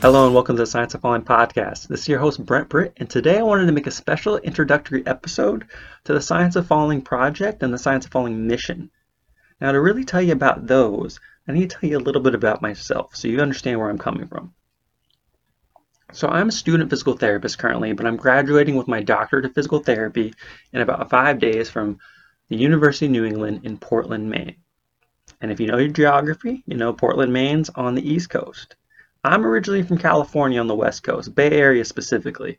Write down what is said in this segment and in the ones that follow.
Hello and welcome to the Science of Falling podcast. This is your host Brent Britt, and today I wanted to make a special introductory episode to the Science of Falling project and the Science of Falling mission. Now, to really tell you about those, I need to tell you a little bit about myself so you understand where I'm coming from. So, I'm a student physical therapist currently, but I'm graduating with my doctorate of physical therapy in about five days from the University of New England in Portland, Maine. And if you know your geography, you know Portland, Maine's on the East Coast. I'm originally from California on the West Coast, Bay Area specifically.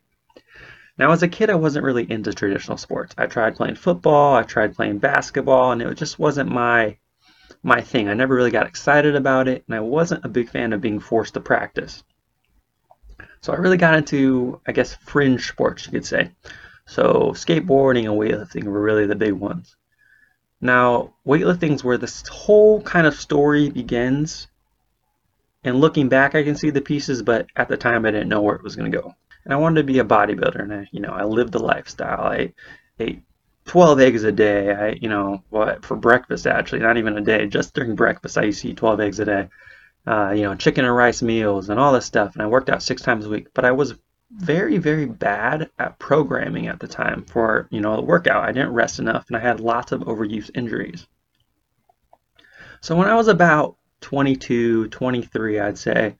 Now, as a kid, I wasn't really into traditional sports. I tried playing football, I tried playing basketball, and it just wasn't my my thing. I never really got excited about it, and I wasn't a big fan of being forced to practice. So I really got into, I guess, fringe sports, you could say. So skateboarding and weightlifting were really the big ones. Now, weightlifting is where this whole kind of story begins and looking back, I can see the pieces, but at the time, I didn't know where it was going to go. And I wanted to be a bodybuilder, and I, you know, I lived the lifestyle. I ate 12 eggs a day. I, you know, what for breakfast actually, not even a day. Just during breakfast, I used to eat 12 eggs a day. Uh, you know, chicken and rice meals and all this stuff. And I worked out six times a week. But I was very, very bad at programming at the time for, you know, the workout. I didn't rest enough, and I had lots of overuse injuries. So when I was about 22, 23, I'd say,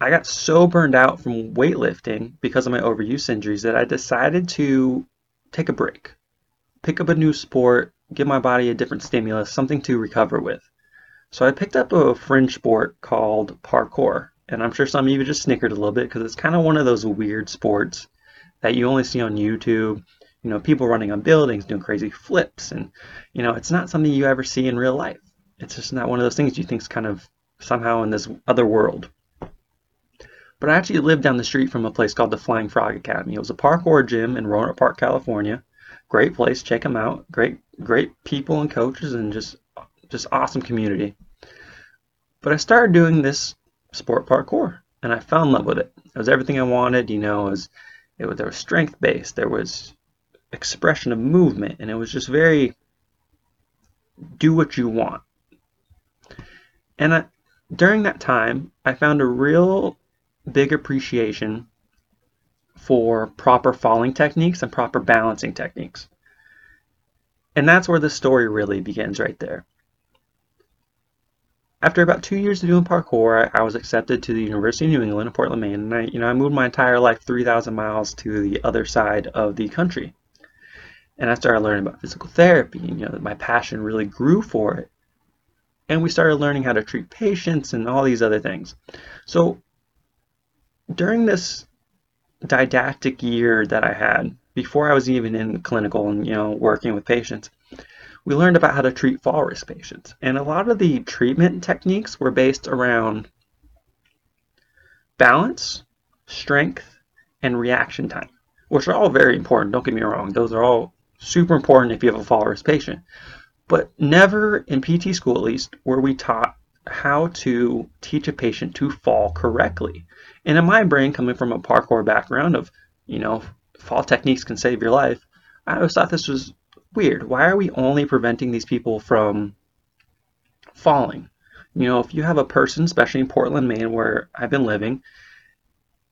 I got so burned out from weightlifting because of my overuse injuries that I decided to take a break, pick up a new sport, give my body a different stimulus, something to recover with. So I picked up a fringe sport called parkour. And I'm sure some of you just snickered a little bit because it's kind of one of those weird sports that you only see on YouTube. You know, people running on buildings, doing crazy flips. And, you know, it's not something you ever see in real life. It's just not one of those things you think is kind of somehow in this other world. But I actually lived down the street from a place called the Flying Frog Academy. It was a parkour gym in Rohnert Park, California. Great place, check them out. Great, great people and coaches, and just, just awesome community. But I started doing this sport parkour, and I fell in love with it. It was everything I wanted. You know, it was, it was there was strength based, there was expression of movement, and it was just very do what you want. And I, during that time, I found a real big appreciation for proper falling techniques and proper balancing techniques. And that's where the story really begins right there. After about two years of doing parkour, I, I was accepted to the University of New England in Portland, Maine, and I, you know, I moved my entire life 3,000 miles to the other side of the country. And I started learning about physical therapy. And, you know, my passion really grew for it and we started learning how to treat patients and all these other things. So during this didactic year that I had, before I was even in clinical and you know working with patients, we learned about how to treat fall risk patients. And a lot of the treatment techniques were based around balance, strength, and reaction time, which are all very important. Don't get me wrong; those are all super important if you have a fall risk patient. But never, in PT school at least, were we taught how to teach a patient to fall correctly. And in my brain, coming from a parkour background of, you know, fall techniques can save your life, I always thought this was weird. Why are we only preventing these people from falling? You know, if you have a person, especially in Portland, Maine, where I've been living,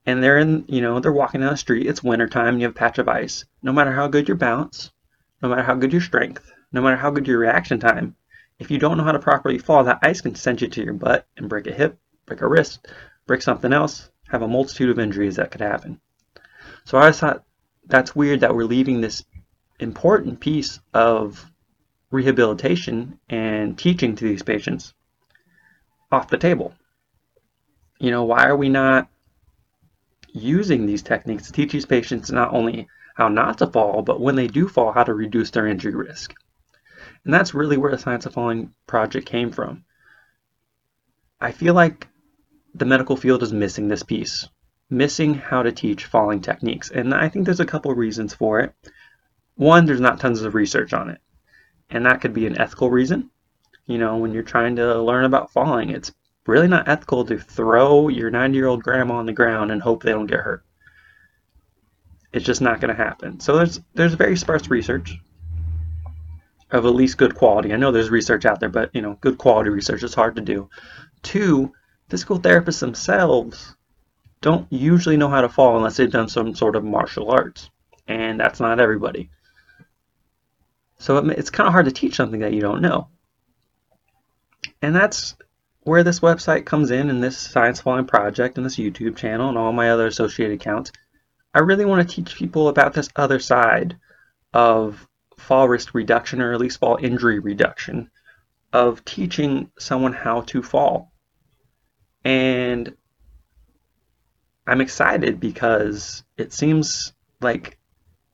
and they're in, you know, they're walking down the street, it's wintertime, you have a patch of ice. No matter how good your balance, no matter how good your strength, no matter how good your reaction time, if you don't know how to properly fall, that ice can send you to your butt and break a hip, break a wrist, break something else, have a multitude of injuries that could happen. So I thought that's weird that we're leaving this important piece of rehabilitation and teaching to these patients off the table. You know, why are we not using these techniques to teach these patients not only how not to fall, but when they do fall, how to reduce their injury risk? And that's really where the Science of Falling project came from. I feel like the medical field is missing this piece, missing how to teach falling techniques. And I think there's a couple reasons for it. One, there's not tons of research on it. And that could be an ethical reason. You know, when you're trying to learn about falling, it's really not ethical to throw your 90 year old grandma on the ground and hope they don't get hurt. It's just not going to happen. So there's there's very sparse research of at least good quality. I know there's research out there, but you know, good quality research is hard to do. Two, physical therapists themselves don't usually know how to fall unless they've done some sort of martial arts. And that's not everybody. So it's kind of hard to teach something that you don't know. And that's where this website comes in and this Science Falling project and this YouTube channel and all my other associated accounts. I really want to teach people about this other side of fall risk reduction or at least fall injury reduction of teaching someone how to fall. And I'm excited because it seems like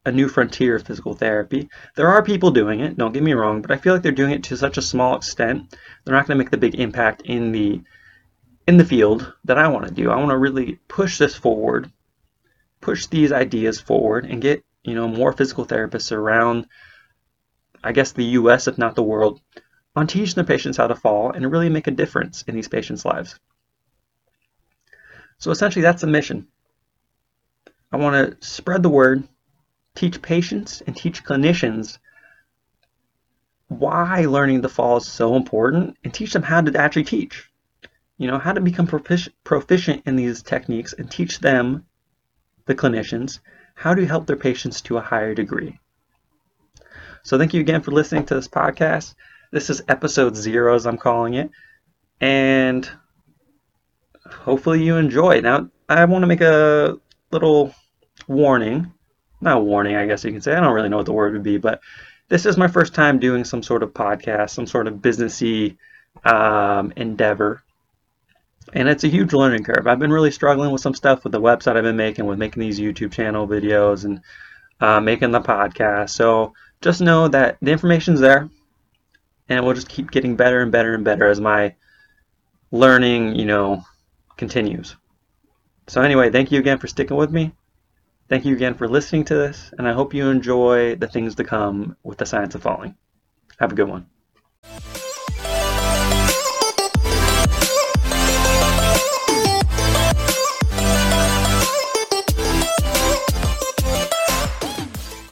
a new frontier of physical therapy. There are people doing it, don't get me wrong, but I feel like they're doing it to such a small extent. They're not going to make the big impact in the in the field that I want to do. I want to really push this forward, push these ideas forward and get, you know, more physical therapists around I guess the US if not the world on teaching their patients how to fall and really make a difference in these patients' lives. So essentially that's the mission. I want to spread the word teach patients and teach clinicians why learning the fall is so important and teach them how to actually teach. You know, how to become proficient in these techniques and teach them, the clinicians, how to help their patients to a higher degree. So thank you again for listening to this podcast. This is episode zero, as I'm calling it. And hopefully you enjoy. Now, I want to make a little warning not warning, I guess you can say. I don't really know what the word would be, but this is my first time doing some sort of podcast, some sort of businessy um, endeavor. And it's a huge learning curve. I've been really struggling with some stuff with the website I've been making, with making these YouTube channel videos and uh, making the podcast. So just know that the information's there, and we'll just keep getting better and better and better as my learning, you know, continues. So anyway, thank you again for sticking with me. Thank you again for listening to this, and I hope you enjoy the things to come with the science of falling. Have a good one.